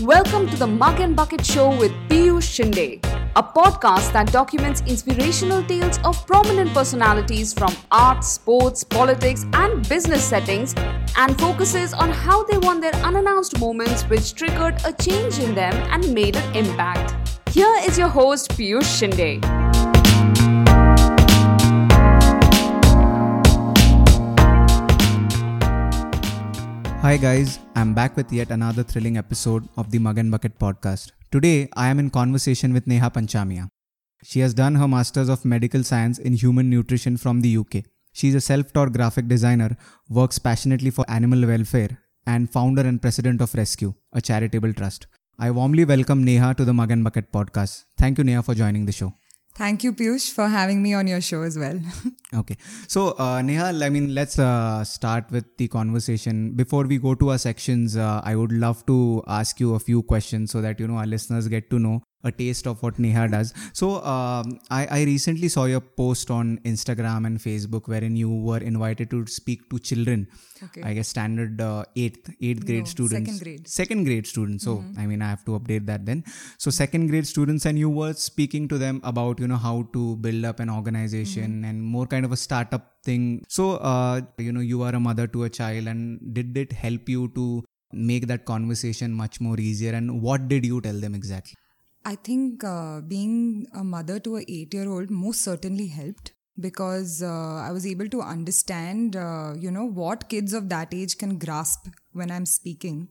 Welcome to the Mug and Bucket Show with Piyush Shinde, a podcast that documents inspirational tales of prominent personalities from art, sports, politics, and business settings and focuses on how they won their unannounced moments which triggered a change in them and made an impact. Here is your host Piyush Shinde. Hi guys, I'm back with yet another thrilling episode of the Mug and Bucket podcast. Today, I am in conversation with Neha Panchamiya. She has done her Masters of Medical Science in Human Nutrition from the UK. She is a self-taught graphic designer, works passionately for animal welfare, and founder and president of ResQ, a charitable trust. I warmly welcome Neha to the Mug and Bucket podcast. Thank you, Neha, for joining the show. Thank you, Piyush, for having me on your show as well. Okay. So, uh, Nehal, I mean, let's uh, start with the conversation. Before we go to our sections, uh, I would love to ask you a few questions so that, you know, our listeners get to know a taste of what Neha does. So, um, I, I recently saw your post on Instagram and Facebook wherein you were invited to speak to children. Okay. I guess standard uh, eighth, eighth grade No, students. second grade. Mm-hmm. Second grade students. So, I mean, I have to update that then. So, second grade students, and you were speaking to them about, you know, how to build up an organization Mm-hmm. and more kind of a startup thing. So, uh, you know, you are a mother to a child, and did it help you to make that conversation much more easier? And what did you tell them exactly? I think uh, being a mother to a eight-year-old most certainly helped because uh, I was able to understand, uh, you know, what kids of that age can grasp when I'm speaking.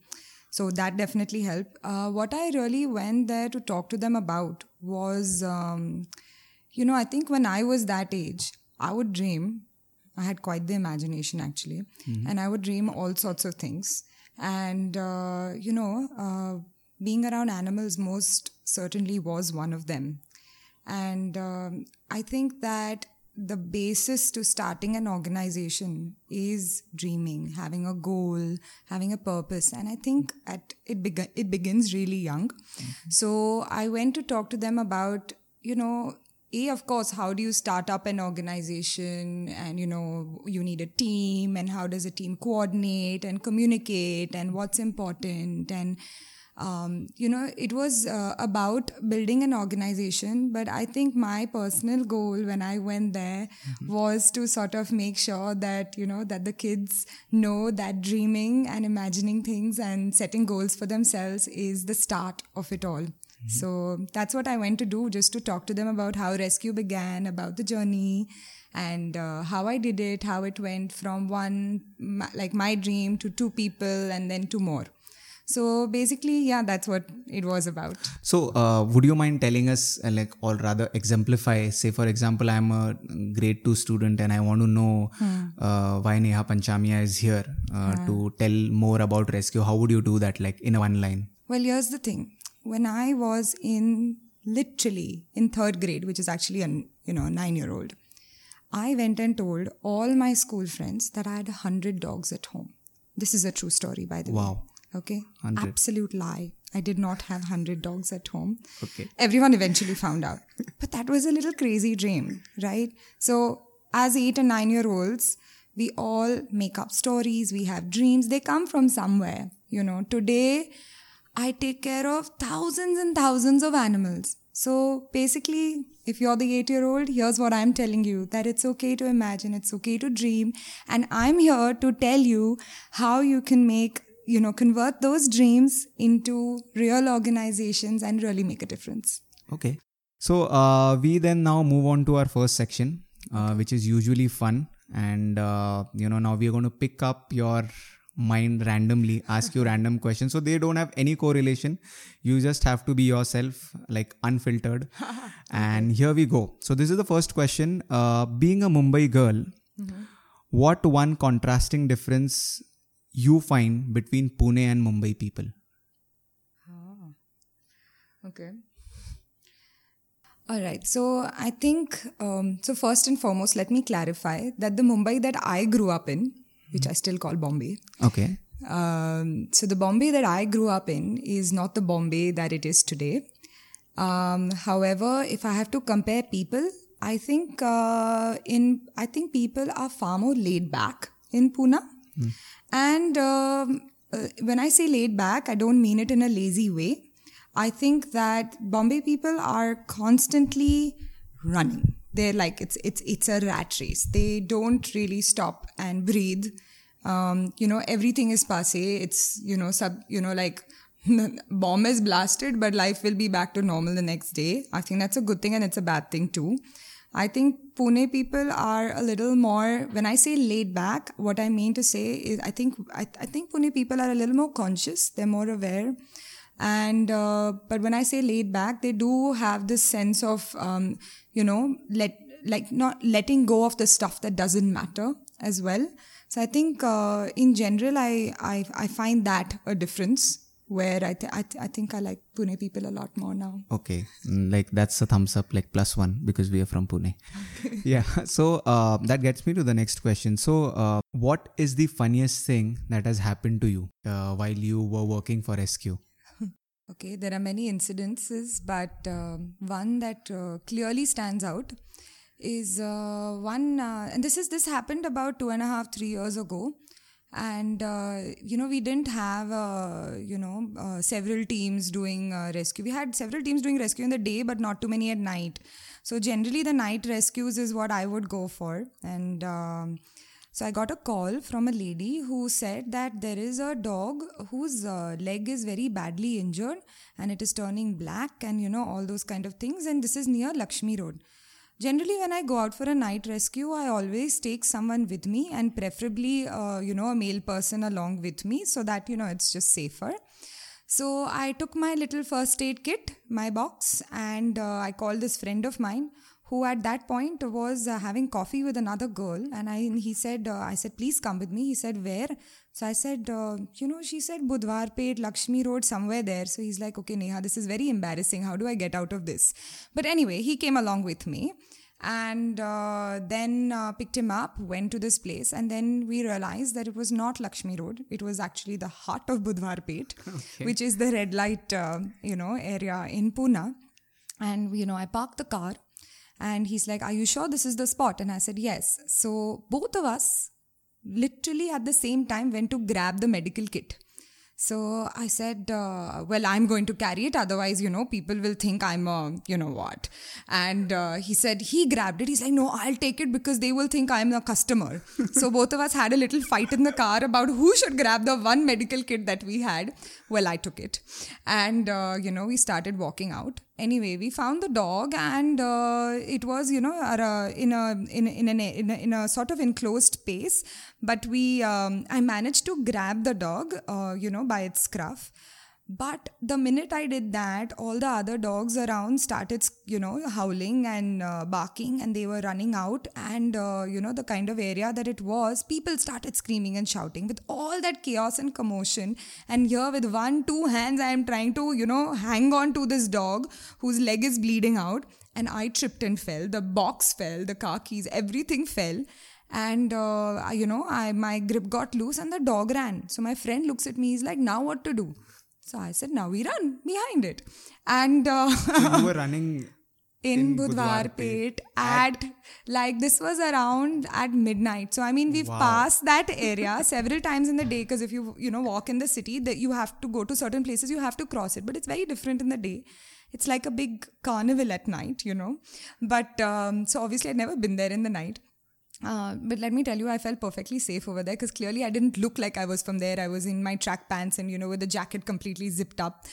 So that definitely helped. Uh, what I really went there to talk to them about was, um, you know, I think when I was that age, I would dream. I had quite the imagination actually, and I would dream all sorts of things. And uh, you know, uh, being around animals most certainly was one of them. And um, I think that the basis to starting an organization is dreaming, having a goal, having a purpose. And I think at it beg- it begins really young. So I went to talk to them about, you know, a of course how do you start up an organization and you know you need a team and how does a team coordinate and communicate and what's important and um, you know it was uh, about building an organization but i think my personal goal when i went there was to sort of make sure that you know that the kids know that dreaming and imagining things and setting goals for themselves is the start of it all. So that's what I went to do, just to talk to them about how ResQ began, about the journey, and uh, how I did it, how it went from one, my, like my dream, to two people, and then two more. So basically, yeah, that's what it was about. So, uh, would you mind telling us, uh, like, or rather exemplify? Say, for example, I'm a grade two student and I want to know uh, why Neha Panchamiya is here uh, to tell more about ResQ. How would you do that, like, in one line? Well, here's the thing. When I was in literally in third grade, which is actually a you know nine year old, I went and told all my school friends that I had a hundred dogs at home. This is a true story, by the way. Wow. way. Okay, 100. absolute lie. I did not have hundred dogs at home. Okay. Everyone eventually found out, but that was a little crazy dream, right? So as eight and nine year olds, we all make up stories. We have dreams. They come from somewhere. You know, today I take care of thousands and thousands of animals. So basically, if you're the eight year old, here's what I'm telling you that it's okay to imagine, it's okay to dream. And I'm here to tell you how you can make, you know, convert those dreams into real organizations and really make a difference. Okay. So, uh, we then now move on to our first section, uh, which is usually fun. And, uh, you know, now we are going to pick up your mind randomly, ask you random questions. So they don't have any correlation. You just have to be yourself, like unfiltered. and here we go. So this is the first question. Uh, being a Mumbai girl, what one contrasting difference you find between Pune and Mumbai people? Okay. All right. So I think, um, so first and foremost, let me clarify that the Mumbai that I grew up in, which I still call Bombay, Okay. um, so the Bombay that I grew up in is not the Bombay that it is today. Um, however, if I have to compare people, I think uh, in I think people are far more laid back in Pune, and um, uh, when I say laid back, I don't mean it in a lazy way. I think that Bombay people are constantly running. They're like it's it's it's a rat race. They don't really stop and breathe. Um, you know, everything is passe. It's you know sub you know like bomb is blasted, but life will be back to normal the next day. I think that's a good thing and it's a bad thing too. I think Pune people are a little more, when I say laid back, what I mean to say is I think, I, I think Pune people are a little more conscious. They're more aware. And, uh, but when I say laid back, they do have this sense of, um, you know, let, like not letting go of the stuff that doesn't matter as well. So I think, uh, in general, I, I, I find that a difference where I, th- I, th- I think I like Pune people a lot more now. Okay, mm, like that's a thumbs up, like plus one because we are from Pune. yeah, so uh, that gets me to the next question. So, uh, what is the funniest thing that has happened to you uh, while you were working for ResQ? okay, there are many incidences, but um, one that uh, clearly stands out is uh, one, uh, and this is this happened about two and a half, three years ago and uh, you know we didn't have uh, you know uh, several teams doing uh, rescue. We had several teams doing rescue in the day but not too many at night. So generally the night rescues is what i would go for. And um, so i got a call from a lady who said that there is a dog whose uh, leg is very badly injured and it is turning black and you know all those kind of things. And this is near lakshmi road Generally, when I go out for a night rescue, I always take someone with me and preferably, uh, you know, a male person along with me so that, you know, it's just safer. So I took my little first aid kit, my box, and uh, I called this friend of mine who at that point was uh, having coffee with another girl. And I he said uh, I said please come with me. He said where? So I said uh, you know she said Budhwar Peth Lakshmi Road somewhere there. So he's like okay Neha this is very embarrassing. How do I get out of this? But anyway he came along with me. And uh, then uh, picked him up went to this place. And then we realized that it was not lakshmi road. It was actually the heart of budhwar peth okay. which is the red light uh, you know area in pune. And you know i parked the car and he's like are you sure this is the spot and i said yes so both of us literally at the same time went to grab the medical kit so I said, uh, well, I'm going to carry it. Otherwise, you know, people will think I'm a, you know what. And uh, he said, he grabbed it. He's like, no, I'll take it because they will think I'm a customer. so both of us had a little fight in the car about who should grab the one medical kit that we had. Well, I took it. And, uh, you know, we started walking out anyway we found the dog and uh, it was you know in a in in, an, in, a, in a sort of enclosed space. But we um, i managed to grab the dog uh, you know by its scruff but the minute I did that, all the other dogs around started, you know, howling and uh, barking, and they were running out. And, uh, you know, the kind of area that it was, people started screaming and shouting with all that chaos and commotion. And here, with one, two hands, I am trying to, you know, hang on to this dog whose leg is bleeding out. And I tripped and fell. The box fell, the car keys, everything fell and uh, you know I, my grip got loose and the dog ran so my friend looks at me he's like now what to do so I said, now we run behind it. And uh, so you were running in, in Budhwar Peth at like this was around at midnight. So I mean we've wow. passed that area several times in the day because if you you know walk in the city that you have to go to certain places you have to cross it, but it's very different in the day. It's like a big carnival at night, you know. But um, so obviously I'd never been there in the night. Uh, but let me tell you, I felt perfectly safe over there because clearly I didn't look like I was from there. I was in my track pants and, you know, with the jacket completely zipped up.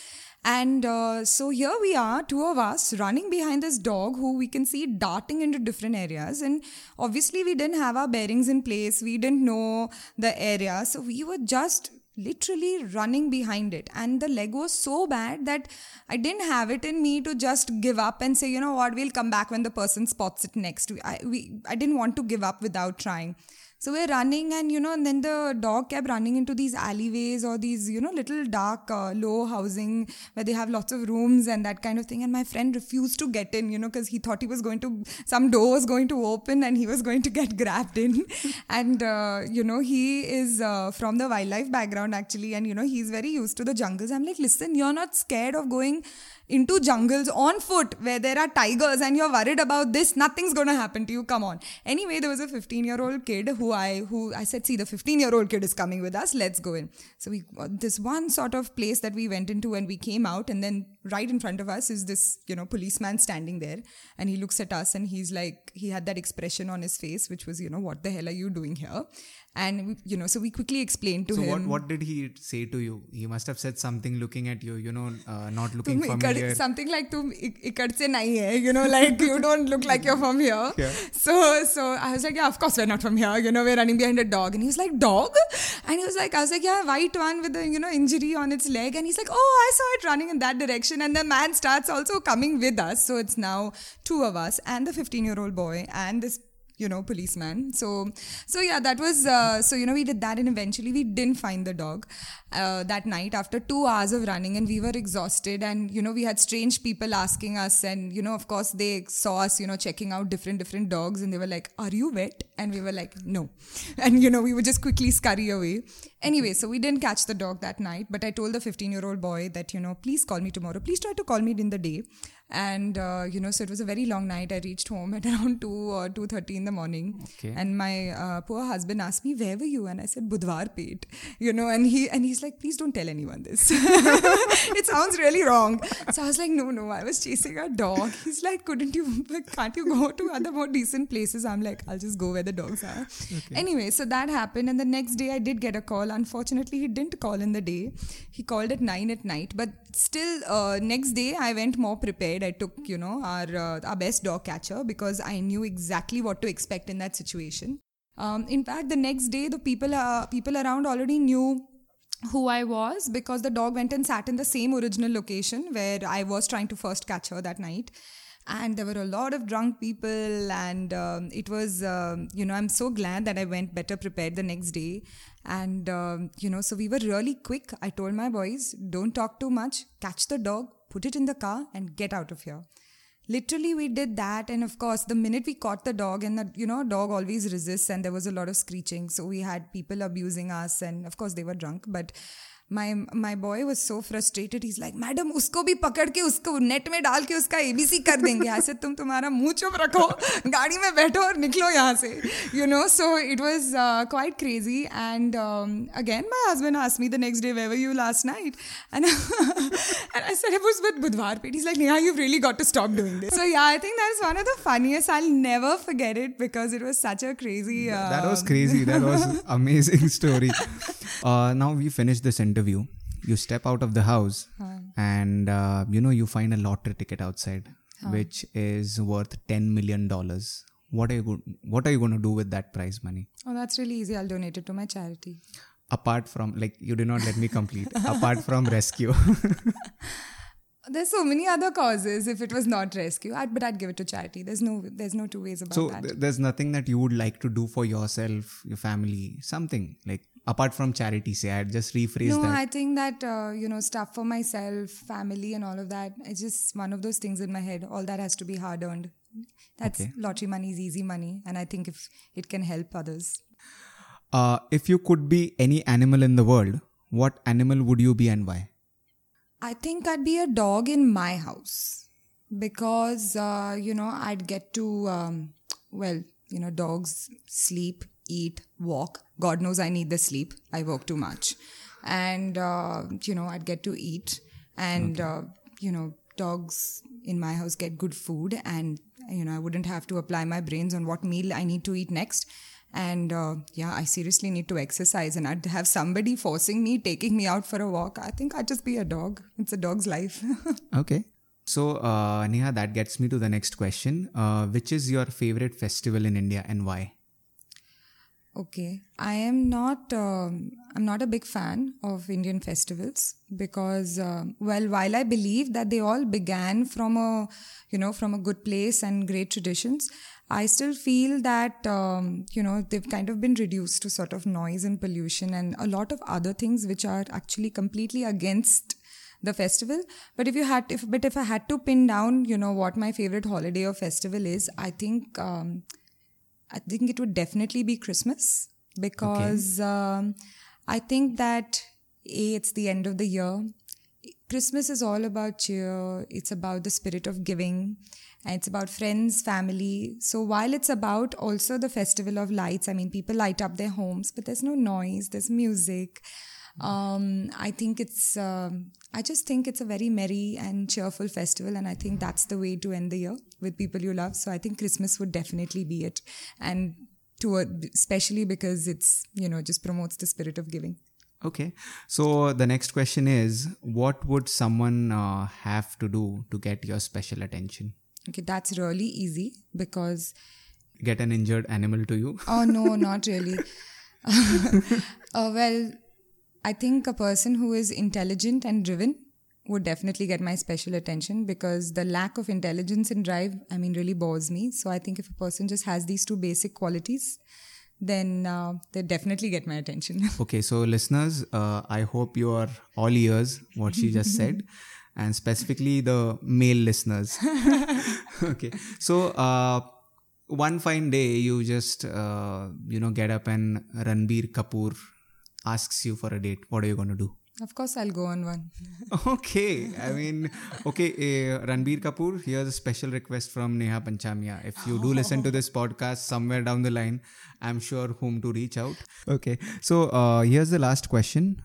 And uh, so here we are, two of us running behind this dog who we can see darting into different areas. And obviously, we didn't have our bearings in place, we didn't know the area. So we were just literally running behind it. And the leg was so bad that i didn't have it in me to just give up and say you know what? We'll come back when the person spots it next. I, we, I didn't want to give up without trying so we're running, and you know, and then the dog kept running into these alleyways or these, you know, little dark, uh, low housing where they have lots of rooms and that kind of thing. And my friend refused to get in, you know, because he thought he was going to, some door was going to open and he was going to get grabbed in. and, uh, you know, he is uh, from the wildlife background actually, and, you know, he's very used to the jungles. I'm like, listen, you're not scared of going into jungles on foot where there are tigers and you're worried about this, nothing's going to happen to you. Come on. Anyway, there was a 15 year old kid who I who I said, see, the 15 year old kid is coming with us. Let's go in. So we uh, this one sort of place that we went into and we came out and then right in front of us is this you know policeman standing there and he looks at us and he's like he had that expression on his face which was you know what the hell are you doing here and you know so we quickly explained to so him. what what did he say to you? He must have said something looking at you you know uh, not looking familiar. ikad, something like tum ik- ikad se nahi hai you know like you don't look like you're from here. Yeah. so so i was like yeah of course we're not from here you know we're running behind a dog. And he was like dog? And he was like i was like yeah white one with a you know injury on its leg. And he's like oh i saw it running in that direction. And the man starts also coming with us. So it's now two of us and the 15 year old boy and this you know policeman. So so yeah that was uh, so you know we did that and eventually we didn't find the dog uh, that night after two hours of running and we were exhausted and you know we had strange people asking us and you know of course they saw us you know checking out different different dogs and they were like are you wet? And we were like no. And you know we would just quickly scurry away anyway so we didn't catch the dog that night but i told the 15 year old boy that you know please call me tomorrow. Please try to call me in the day. And uh, you know so it was a very long night. I reached home at around 2 or 2.30 in the morning. Okay. and my uh, poor husband asked me where were you? And i said budhwar peth you know and he and he's like please don't tell anyone this. It sounds really wrong. So i was like no no i was chasing a dog. He's like couldn't you, can't you go to other more decent places? I'm like i'll just go where the dogs are. Okay. anyway so that happened. And the next day i did get a call unfortunately he didn't call in the day. He called at 9 at night. But still uh, next day i went more prepared. I took you know our uh, our best dog catcher because i knew exactly what to expect in that situation. Um, in fact the next day the people uh, people around already knew who I was because the dog went and sat in the same original location where I was trying to first catch her that night. And there were a lot of drunk people, and um, it was, um, you know, I'm so glad that I went better prepared the next day. And, um, you know, so we were really quick. I told my boys, don't talk too much, catch the dog, put it in the car, and get out of here. Literally we did that. And of course the minute we caught the dog and the you know dog always resists and there was a lot of screeching. So we had people abusing us and of course they were drunk. But my my boy was so frustrated he's like madam उसको भी पकड़ के उसको net में डाल के उसका ABC कर देंगे ऐसे तुम तुम्हारा मुंह चुप रखो गाड़ी में बैठो और निकलो यहाँ से you know so it was uh, quite crazy and um, again my husband asked me the next day where were you last night and, and I said it was with Budwar Pet he's like Neha you've really got to stop doing this so yeah I think that's one of the funniest I'll never forget it because it was such a crazy uh, that was crazy that was amazing story uh, now we finished this interview you step out of the house and uh, you know you find a lottery ticket outside which is worth 10 million dollars. What are you go- what are you going to do with that prize money? Oh that's really easy. I'll donate it to my charity. Apart from like you did not let me complete. Apart from ResQ. There's so many other causes. If it was not ResQ, I'd, but I'd give it to charity. There's no, there's no two ways about so that. th- there's nothing that you would like to do for yourself your family something like apart from charity say i'd just rephrase no, that I think that uh, you know stuff for myself, family, and all of that. It's just one of those things in my head. All that has to be hard earned. That's Okay. lottery money is easy money, and I think if it can help others, uh, if you could be any animal in the world what animal would you be and why I think I'd be a dog in my house because uh, you know I'd get to um, well you know dogs sleep, eat, walk. God knows I need the sleep. I work too much, and uh, you know I'd get to eat, and uh, you know dogs in my house get good food, and you know I wouldn't have to apply my brains on what meal I need to eat next. And uh, yeah, I seriously need to exercise, and I'd have somebody forcing me, taking me out for a walk. I think I'd just be a dog. It's a dog's life. okay so uh, neha that gets me to the next question uh, which is your favorite festival in india and why Okay, I am not. Um, I'm not a big fan of Indian festivals because, um well, while I believe that they all began from a, you know, from a good place and great traditions, I still feel that um, you know they've kind of been reduced to sort of noise and pollution and a lot of other things which are actually completely against the festival. But if you had, if but if I had to pin down, you know, what my favorite holiday or festival is, I think. Um, I think it would definitely be Christmas because um, I think that a it's the end of the year. Christmas is all about cheer. It's about the spirit of giving. And it's about friends, family. So while it's about also the festival of lights, I mean, people light up their homes, but there's no noise, there's music. Um, I think it's, um, I just think it's a very merry and cheerful festival. And I think that's the way to end the year with people you love. So I think Christmas would definitely be it. And to, especially because it's, you know, just promotes the spirit of giving. Okay. So the next question is what would someone uh, have to do to get your special attention? Okay, that's really easy because. Get an injured animal to you? Oh, no, not really. uh, well, I think a person who is intelligent and driven would definitely get my special attention because the lack of intelligence and drive, I mean, really bores me. So I think if a person just has these two basic qualities, then uh, they definitely get my attention. okay, so listeners, uh, I hope you are all ears what she just said, and specifically the male listeners. okay, so uh, one fine day you just uh, you know get up and Ranbir Kapoor asks you for a date. What are you going to do? Of course, I'll go on one. okay, I mean, okay, uh, Ranbir Kapoor, here's a special request from Neha Panchamiya. If you do listen to this podcast somewhere down the line, I'm sure whom to reach out. Okay, so uh, here's the last question.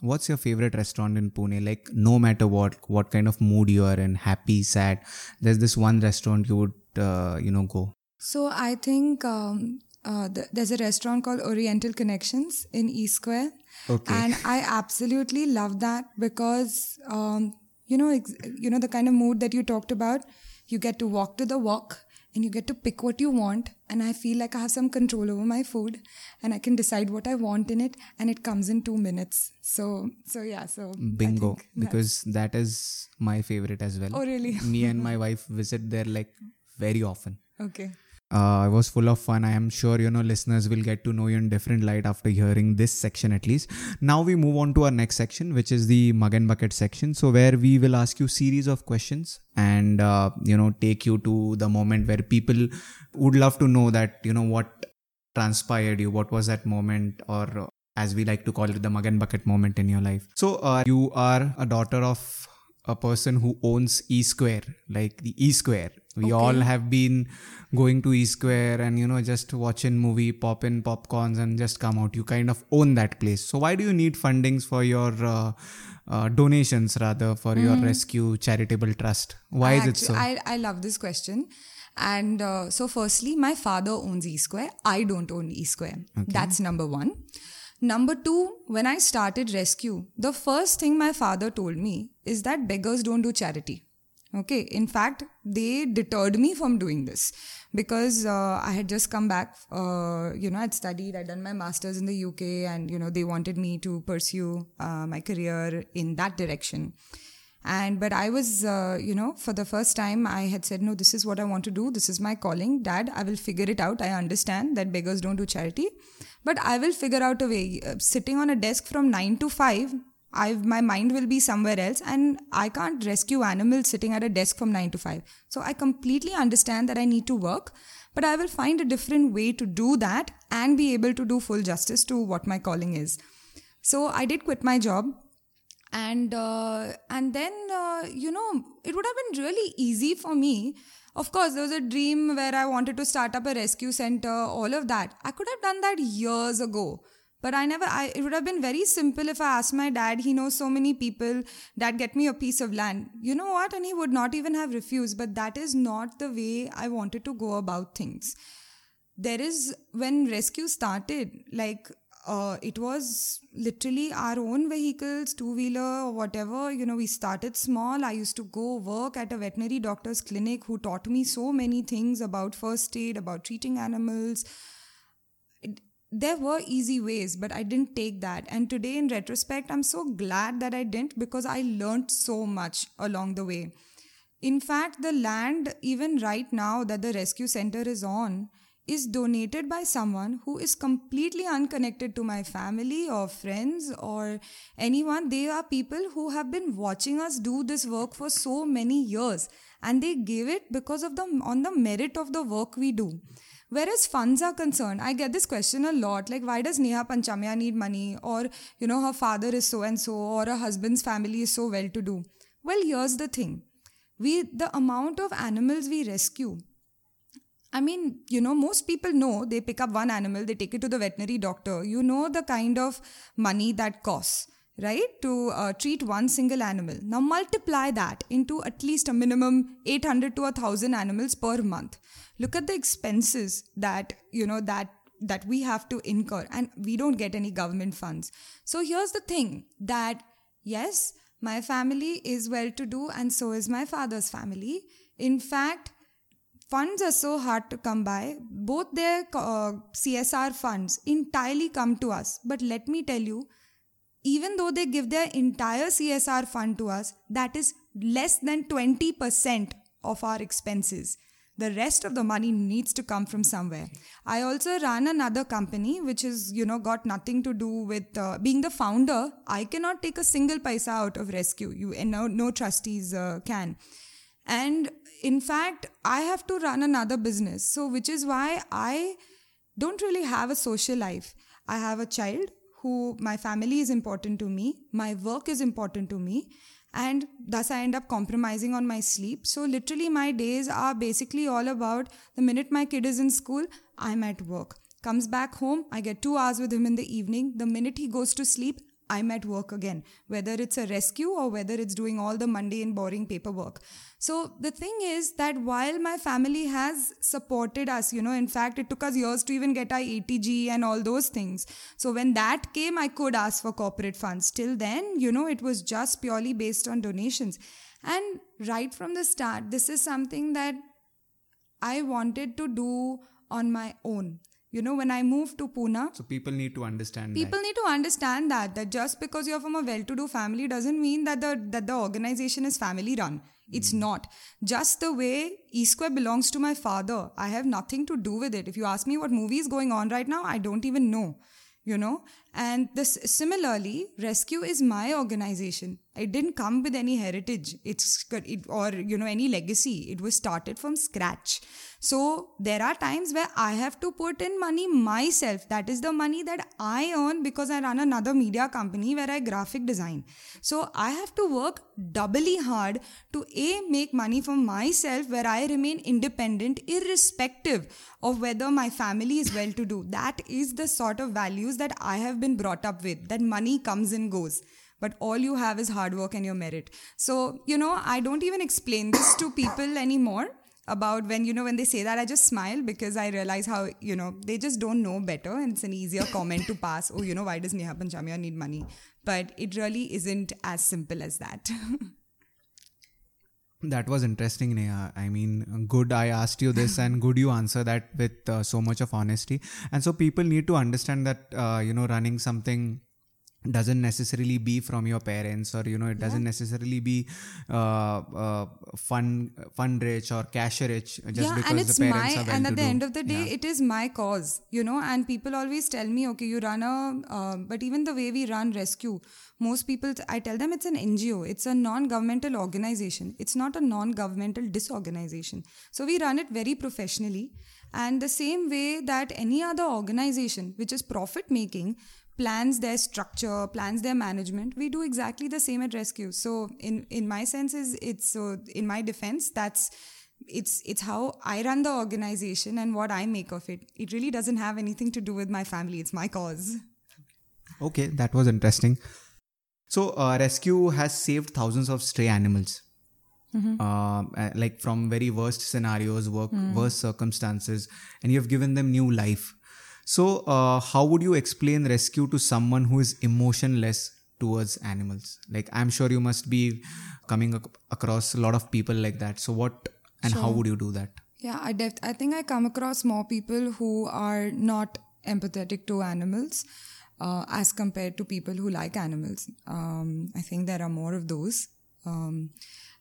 What's your favorite restaurant in Pune? Like, no matter what, what kind of mood you are in, happy, sad, there's this one restaurant you would, uh, you know, go. So I think um, uh, th- there's a restaurant called Oriental Connections in E Square. Okay. And I absolutely love that because, um, you know, ex- you know, the kind of mood that you talked about, you get to walk to the walk and you get to pick what you want. And I feel like I have some control over my food and I can decide what I want in it and it comes in two minutes. So, so yeah, so. Bingo, because that is my favorite as well. Oh, really? Me and my wife visit there like very often. Okay. Uh, it was full of fun. I am sure you know listeners will get to know you in different light after hearing this section at least. Now we move on to our next section, which is the mug and bucket section. So where we will ask you series of questions and uh, you know take you to the moment where people would love to know that you know what transpired you, what was that moment, or uh, as we like to call it, the mug and bucket moment in your life. So uh, you are a daughter of a person who owns E Square, like the E Square. We all have been going to E Square and you know just watching movie, pop in popcorns and just come out. You kind of own that place. So why do you need fundings for your uh, uh, donations rather for your ResQ charitable trust? Why is it so? I, I love this question. And uh, so, firstly, my father owns E Square. I don't own E Square. That's number one. Number two, when I started ResQ, the first thing my father told me is that beggars don't do charity. Okay. In fact, they deterred me from doing this because uh, I had just come back. Uh, you know, I'd studied, I'd done my master's in the UK, and, you know, they wanted me to pursue uh, my career in that direction. And but I was, uh, you know, for the first time, I had said, no, this is what I want to do. This is my calling. Dad, I will figure it out. I understand that beggars don't do charity, but I will figure out a way. Uh, sitting on a desk from nine to five, I my mind will be somewhere else, and I can't rescue animals sitting at a desk from nine to five. So I completely understand that I need to work, but I will find a different way to do that and be able to do full justice to what my calling is. So I did quit my job and uh, and then uh, you know it would have been really easy for me of course there was a dream where i wanted to start up a rescue center all of that i could have done that years ago but i never I, it would have been very simple if i asked my dad. He knows so many people that get me a piece of land. You know what? And he would not even have refused. But that is not the way i wanted to go about things. There is when ResQ started like uh, it was literally our own vehicles two wheeler or whatever. You know we started small. I used to go work at a veterinary doctor's clinic who taught me so many things about first aid about treating animals there were easy ways but i didn't take that. And today in retrospect i'm so glad that i didn't because i learned so much along the way. In fact the land even right now that the rescue center is on is donated by someone who is completely unconnected to my family or friends or anyone. They are people who have been watching us do this work for so many years and they give it because of the on the merit of the work we do. Whereas funds are concerned, I get this question a lot like, why does Neha Panchamiya need money? Or, you know, her father is so and so, or her husband's family is so well to do. Well, here's the thing we, the amount of animals we rescue, I mean, you know, most people know they pick up one animal, they take it to the veterinary doctor. You know the kind of money that costs, right, to uh, treat one single animal. Now multiply that into at least a minimum 800 to 1000 animals per month. Look at the expenses that, you know, that that we have to incur and we don't get any government funds. So here's the thing that yes, my family is well to do and so is my father's family. In fact, funds are so hard to come by. Both their uh, CSR funds entirely come to us. But let me tell you, even though they give their entire CSR fund to us, that is less than 20% of our expenses. The rest of the money needs to come from somewhere. I also run another company which is, you know, got nothing to do with uh, being the founder. I cannot take a single paisa out of ResQ. You and no, no trustees uh, can. And in fact, I have to run another business. So, which is why I don't really have a social life. I have a child who my family is important to me, my work is important to me, and thus I end up compromising on my sleep. So, literally, my days are basically all about the minute my kid is in school, I'm at work. Comes back home, I get two hours with him in the evening. The minute he goes to sleep, I'm at work again, whether it's a rescue or whether it's doing all the mundane, and boring paperwork. So the thing is that while my family has supported us, you know, in fact, it took us years to even get our 80G and all those things. So when that came, I could ask for corporate funds. Till then, you know, it was just purely based on donations. And right from the start, this is something that I wanted to do on my own you know when i moved to pune so people need to understand people that. need to understand that that just because you're from a well-to-do family doesn't mean that the that the organization is family run it's mm. not just the way e square belongs to my father i have nothing to do with it if you ask me what movie is going on right now i don't even know you know and this similarly ResQ is my organization it didn't come with any heritage it's it, or you know any legacy it was started from scratch so there are times where I have to put in money myself. That is the money that I earn because I run another media company where I graphic design. So I have to work doubly hard to A, make money for myself where I remain independent irrespective of whether my family is well to do. That is the sort of values that I have been brought up with, that money comes and goes but all you have is hard work and your merit. So, you know, I don't even explain this to people anymore about when you know when they say that i just smile because i realize how you know they just don't know better and it's an easier comment to pass oh you know why does neha panchamiya need money but it really isn't as simple as that that was interesting neha. I mean good i asked you this and good you answer that with uh, so much of honesty. And so people need to understand that uh, you know running something doesn't necessarily be from your parents or you know it doesn't yeah. necessarily be uh, uh, fun fun rich or cash rich just yeah, because and it's the parents my, are well and at the do. end of the day yeah. it is my cause you know and people always tell me okay you run a uh, but even the way we run ResQ most people i tell them it's an ngo it's a non-governmental organization it's not a non-governmental disorganization so we run it very professionally and the same way that any other organization which is profit making plans their structure, plans their management. We do exactly the same at ResQ. So in in my senses, it's so in my defense that's it's it's how I run the organization and what I make of it. It really doesn't have anything to do with my family. It's my cause. Okay, that was interesting. So uh, ResQ has saved thousands of stray animals. Mm-hmm. Uh, like from very worst scenarios, work, mm. worst circumstances, and you have given them new life. So, uh, how would you explain ResQ to someone who is emotionless towards animals? Like, I'm sure you must be coming ac- across a lot of people like that. So, what and sure. how would you do that? Yeah, I def- I think I come across more people who are not empathetic to animals uh, as compared to people who like animals. Um, I think there are more of those. Um,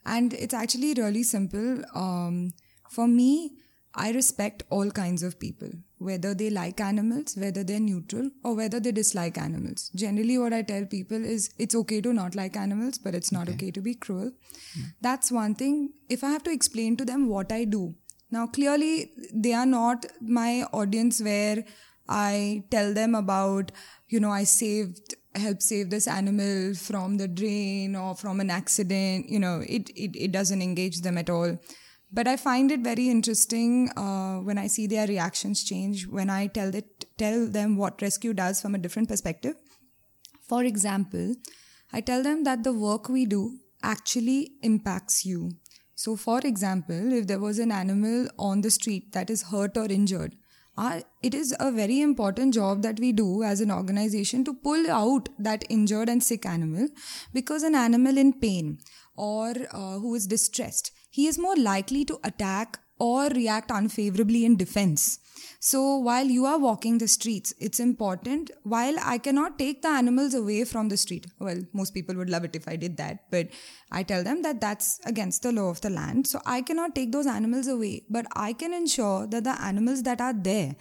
and it's actually really simple. Um, for me, I respect all kinds of people, whether they like animals, whether they're neutral, or whether they dislike animals. Generally, what I tell people is it's okay to not like animals, but it's not okay, okay to be cruel. Mm. That's one thing. If I have to explain to them what I do, Now, clearly, they are not my audience where I tell them about, you know, I saved, help save this animal from the drain or from an accident. You know, it, it, it doesn't engage them at all. But I find it very interesting uh, when I see their reactions change when I tell it, tell them what ResQ does from a different perspective. For example, I tell them that the work we do actually impacts you. So, for example, if there was an animal on the street that is hurt or injured, it is a very important job that we do as an organization to pull out that injured and sick animal because an animal in pain or uh, who is distressed, he is more likely to attack or react unfavorably in defense. So while you are walking the streets, it's important. While I cannot take the animals away from the street, well, most people would love it if I did that, but I tell them that that's against the law of the land. So I cannot take those animals away, but I can ensure that the animals that are there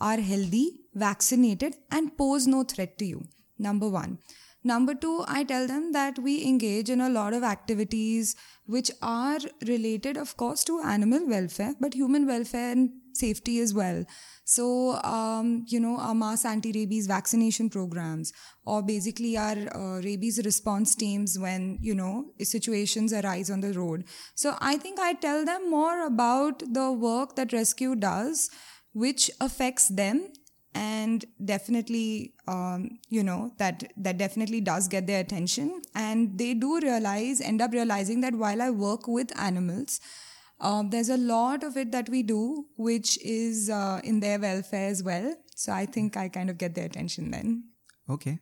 are healthy, vaccinated, and pose no threat to you. Number one. Number two, I tell them that we engage in a lot of activities which are related, of course, to animal welfare, but human welfare and safety as well. So, um, you know, our mass anti rabies vaccination programs, or basically our uh, rabies response teams when, you know, situations arise on the road. So, I think I tell them more about the work that ResQ does, which affects them and definitely um, you know that that definitely does get their attention. And they do realize end up realizing that while i work with animals um, there's a lot of it that we do which is uh, in their welfare as well. So i think i kind of get their attention then. Okay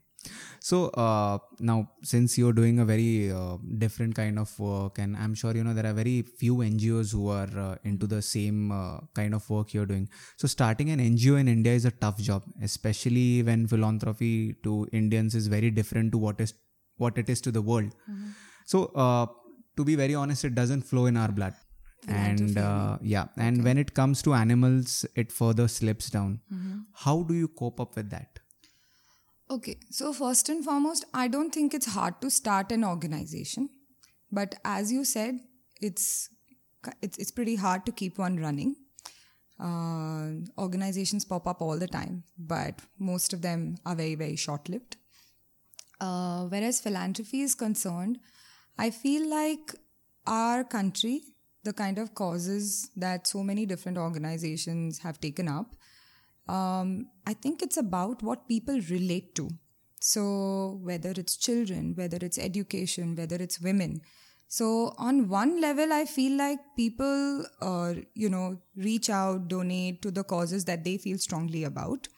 so uh, now, since you're doing a very uh, different kind of work, and I'm sure you know there are very few NGOs who are uh, into the same uh, kind of work you're doing. So starting an NGO in India is a tough job, especially when philanthropy to Indians is very different to what is what it is to the world. Mm-hmm. So uh, to be very honest, it doesn't flow in our blood. And uh, yeah, and okay. when it comes to animals, it further slips down. Mm-hmm. How do you cope up with that? Okay, so first and foremost, I don't think it's hard to start an organization, but as you said, it's it's it's pretty hard to keep one running. Uh, organizations pop up all the time, but most of them are very very short lived. Uh, whereas philanthropy is concerned, I feel like our country, the kind of causes that so many different organizations have taken up, um, I think it's about what people relate to. So, whether it's children, whether it's education, whether it's women. So, on one level, I feel like people, uh, you know, reach out, donate to the causes that they feel strongly about.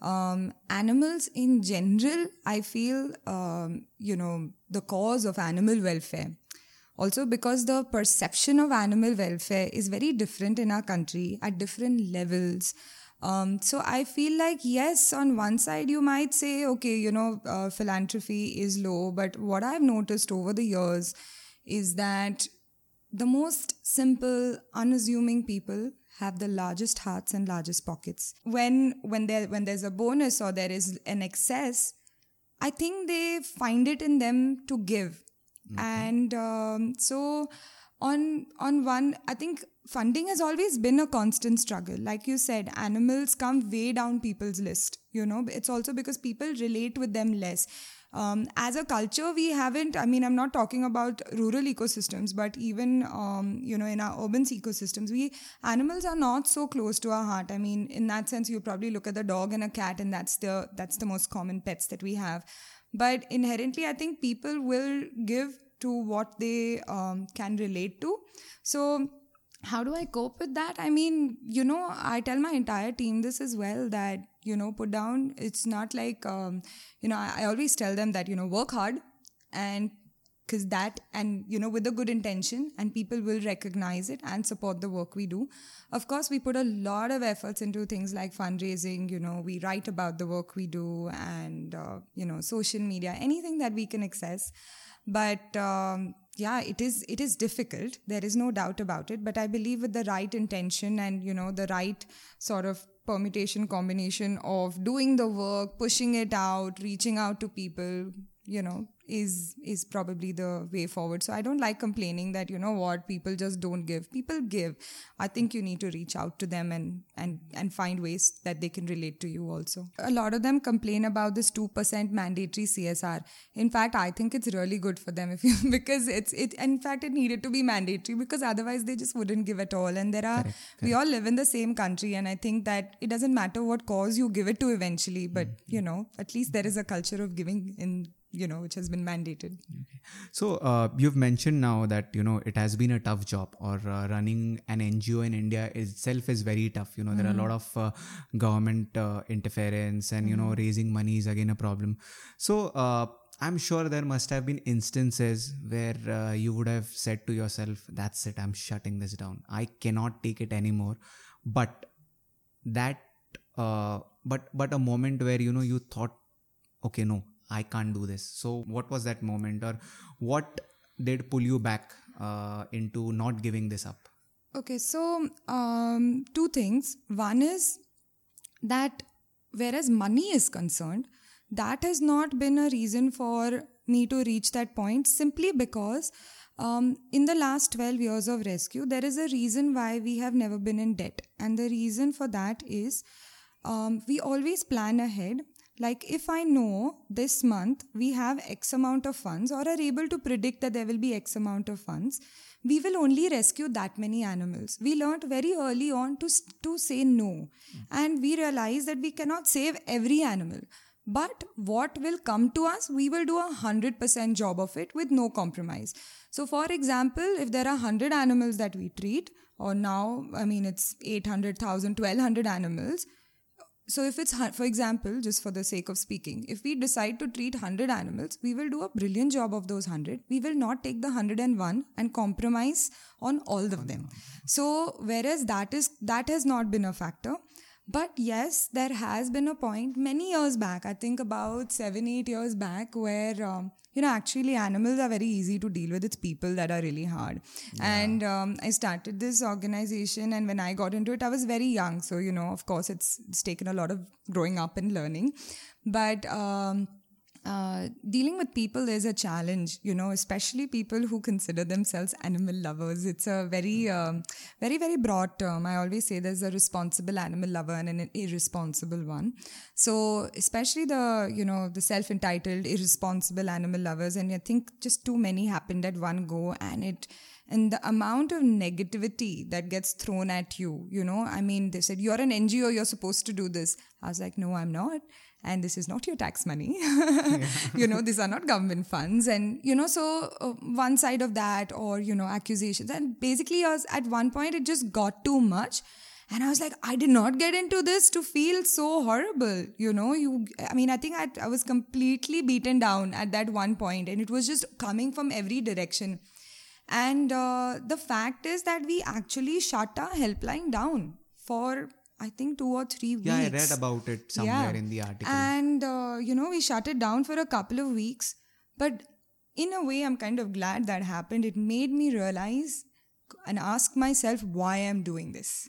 Um, animals in general, I feel, um, you know, the cause of animal welfare. Also, because the perception of animal welfare is very different in our country at different levels. Um, so I feel like, yes, on one side, you might say, okay, you know, uh, philanthropy is low. But what I've noticed over the years is that the most simple, unassuming people have the largest hearts and largest pockets. When, when, there, when there's a bonus or there is an excess, I think they find it in them to give. Mm-hmm. And um, so, on on one, I think funding has always been a constant struggle. Like you said, animals come way down people's list. You know, it's also because people relate with them less. Um, as a culture, we haven't, I mean, I'm not talking about rural ecosystems, but even, um, you know, in our urban ecosystems, we, animals are not so close to our heart. I mean, in that sense, you probably look at the dog and a cat and that's the, that's the most common pets that we have. But inherently, I think people will give to what they um, can relate to. So, how do I cope with that? I mean, you know, I tell my entire team this as well that, you know, put down, it's not like, um, you know, I, I always tell them that, you know, work hard and because that and you know with a good intention and people will recognize it and support the work we do of course we put a lot of efforts into things like fundraising you know we write about the work we do and uh, you know social media anything that we can access but um, yeah it is it is difficult. There is no doubt about it. But i believe with the right intention and you know the right sort of permutation combination of doing the work pushing it out reaching out to people you know is is probably the way forward. So I don't like complaining that you know what people just don't give. People give. I think you need to reach out to them and and and find ways that they can relate to you also. A lot of them complain about this two percent mandatory CSR. In fact, I think it's really good for them if you because it's it. In fact, it needed to be mandatory because otherwise they just wouldn't give at all. And there are we all live in the same country, and I think that it doesn't matter what cause you give it to eventually, but mm-hmm. you know at least there is a culture of giving in you know which has been mandated. So uh, you've mentioned now that you know it has been a tough job or uh, running an ngo in india itself is very tough. You know there are a lot of uh, government uh, interference and you know raising money is again a problem. So uh, i'm sure there must have been instances where uh, you would have said to yourself that's it i'm shutting this down. I cannot take it anymore. But that but but a moment where you know you thought okay no I can't do this. So, what was that moment, or what did pull you back uh, into not giving this up? Okay, so um, two things. One is that whereas money is concerned, that has not been a reason for me to reach that point simply because um, in the last 12 years of rescue, there is a reason why we have never been in debt. And the reason for that is um, we always plan ahead like if I know this month we have X amount of funds or are able to predict that there will be X amount of funds, we will only rescue that many animals. We learned very early on to, to say no. Mm. And we realized that we cannot save every animal. But what will come to us, we will do a 100% job of it with no compromise. So, for example, if there are 100 animals that we treat, or now, I mean, it's 800,000, 1200 animals, so if it's for example just for the sake of speaking if we decide to treat 100 animals we will do a brilliant job of those 100 we will not take the 101 and compromise on all of them. So whereas that is that has not been a factor but yes, there has been a point many years back, I think about seven, eight years back, where, um, you know, actually animals are very easy to deal with. It's people that are really hard. Yeah. And um, I started this organization, and when I got into it, I was very young. So, you know, of course, it's, it's taken a lot of growing up and learning. But, um, uh, dealing with people is a challenge, you know, especially people who consider themselves animal lovers. It's a very, um, very, very broad term. I always say there's a responsible animal lover and an irresponsible one. So, especially the, you know, the self entitled, irresponsible animal lovers, and I think just too many happened at one go, and it, and the amount of negativity that gets thrown at you, you know, I mean, they said, you're an NGO, you're supposed to do this. I was like, no, I'm not and this is not your tax money. Yeah. you know these are not government funds. And you know so uh, one side of that or you know accusations and basically I was, at one point it just got too much. And i was like i did not get into this to feel so horrible you know? You i mean i think i, I was completely beaten down at that one point and it was just coming from every direction. And uh, the fact is that we actually shut our helpline down for I think two or three weeks. Yeah, I read about it somewhere yeah. in the article. And, uh, you know, we shut it down for a couple of weeks. But in a way, I'm kind of glad that happened. It made me realize and ask myself why I'm doing this,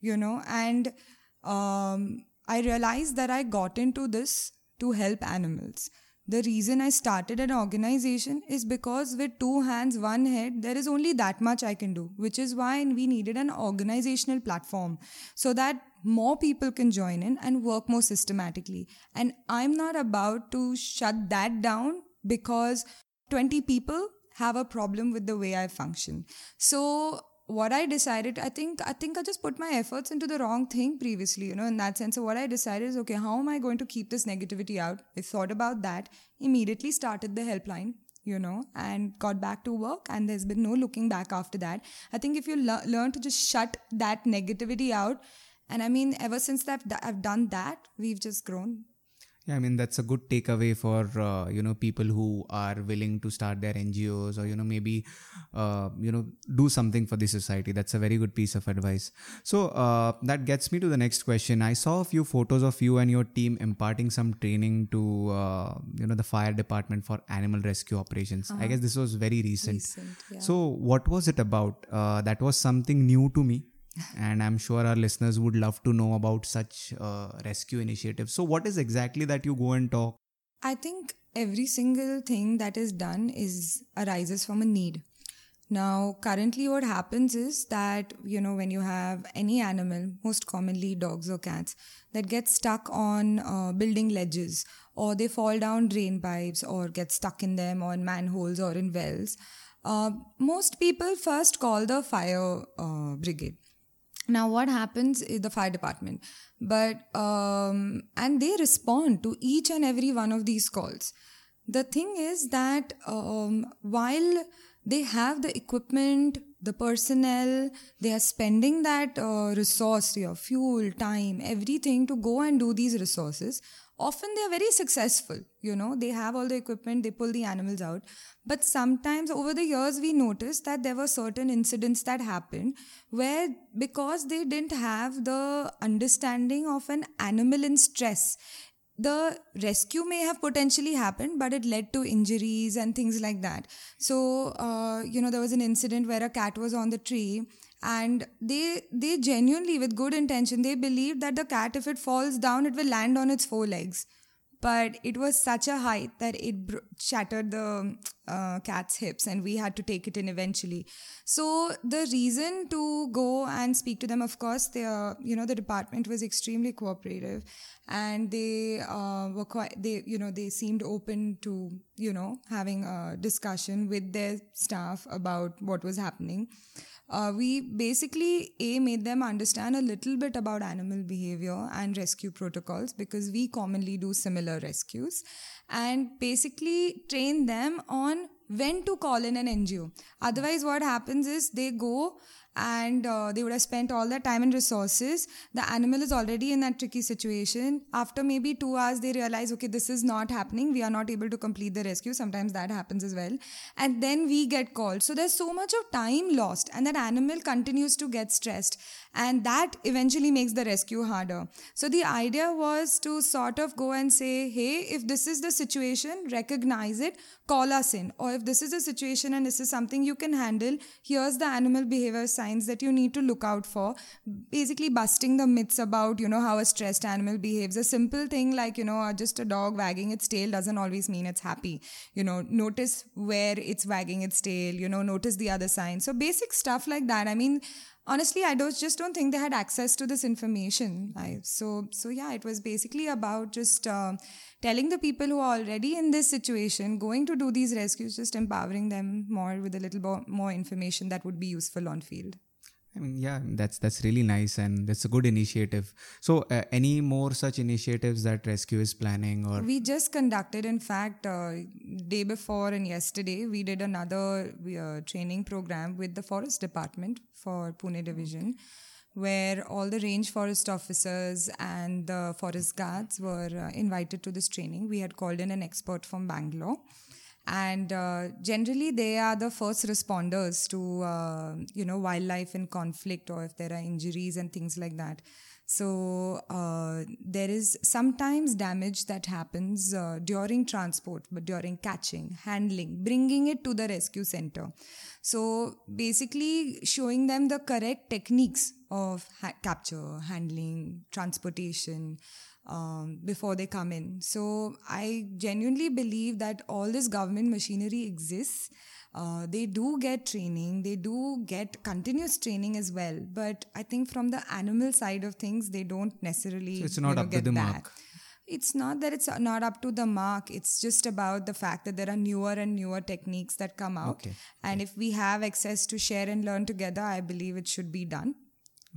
you know, and um, I realized that I got into this to help animals. The reason I started an organization is because with two hands, one head, there is only that much I can do, which is why we needed an organizational platform so that more people can join in and work more systematically. And I'm not about to shut that down because 20 people have a problem with the way I function. So what I decided, I think, I think I just put my efforts into the wrong thing previously, you know, in that sense. So what I decided is, okay, how am I going to keep this negativity out? I thought about that, immediately started the helpline, you know, and got back to work. And there's been no looking back after that. I think if you le- learn to just shut that negativity out, and I mean, ever since that I've done that, we've just grown yeah, I mean that's a good takeaway for uh, you know people who are willing to start their NGOs or you know maybe uh, you know do something for the society. That's a very good piece of advice. So uh, that gets me to the next question. I saw a few photos of you and your team imparting some training to uh, you know the fire department for animal rescue operations. Uh-huh. I guess this was very recent. recent yeah. So what was it about? Uh, that was something new to me and i'm sure our listeners would love to know about such uh, rescue initiatives so what is exactly that you go and talk i think every single thing that is done is arises from a need. Now, currently, what happens is that, you know, when you have any animal, most commonly dogs or cats, that get stuck on uh, building ledges or they fall down drain pipes or get stuck in them or in manholes or in wells, uh, most people first call the fire uh, brigade. Now, what happens is the fire department, but um, and they respond to each and every one of these calls. The thing is that um, while they have the equipment, the personnel, they are spending that uh, resource, your fuel, time, everything to go and do these resources. Often they are very successful, you know, they have all the equipment, they pull the animals out. But sometimes over the years, we noticed that there were certain incidents that happened where because they didn't have the understanding of an animal in stress, the rescue may have potentially happened, but it led to injuries and things like that. So, uh, you know, there was an incident where a cat was on the tree and they they genuinely with good intention they believed that the cat if it falls down it will land on its four legs. But it was such a height that it br- shattered the uh, cat's hips and we had to take it in eventually. So the reason to go and speak to them of course they are you know the department was extremely cooperative and they uh, were quite they you know they seemed open to you know having a discussion with their staff about what was happening uh, we basically a made them understand a little bit about animal behavior and rescue protocols because we commonly do similar rescues and basically train them on when to call in an ngo otherwise what happens is they go and uh, they would have spent all their time and resources. The animal is already in that tricky situation. After maybe two hours, they realize, okay, this is not happening. We are not able to complete the rescue. Sometimes that happens as well. And then we get called. So there's so much of time lost, and that animal continues to get stressed. And that eventually makes the rescue harder. So the idea was to sort of go and say, hey, if this is the situation, recognize it, call us in. Or if this is a situation and this is something you can handle, here's the animal behavior signs that you need to look out for. Basically, busting the myths about, you know, how a stressed animal behaves. A simple thing like, you know, uh, just a dog wagging its tail doesn't always mean it's happy. You know, notice where it's wagging its tail, you know, notice the other signs. So, basic stuff like that. I mean, honestly i don't just don't think they had access to this information I, so so yeah it was basically about just uh, telling the people who are already in this situation going to do these rescues just empowering them more with a little bo- more information that would be useful on field I mean, yeah, that's that's really nice, and that's a good initiative. So, uh, any more such initiatives that ResQ is planning, or we just conducted, in fact, uh, day before and yesterday, we did another uh, training program with the Forest Department for Pune Division, where all the range forest officers and the forest guards were uh, invited to this training. We had called in an expert from Bangalore and uh, generally they are the first responders to uh, you know wildlife in conflict or if there are injuries and things like that so uh, there is sometimes damage that happens uh, during transport but during catching handling bringing it to the rescue center. So basically showing them the correct techniques of ha- capture handling transportation um, before they come in. So I genuinely believe that all this government machinery exists. Uh, they do get training, they do get continuous training as well. But I think from the animal side of things, they don't necessarily. So it's not you know, up to the that. mark. It's not that it's not up to the mark. It's just about the fact that there are newer and newer techniques that come out. Okay. And if we have access to share and learn together, I believe it should be done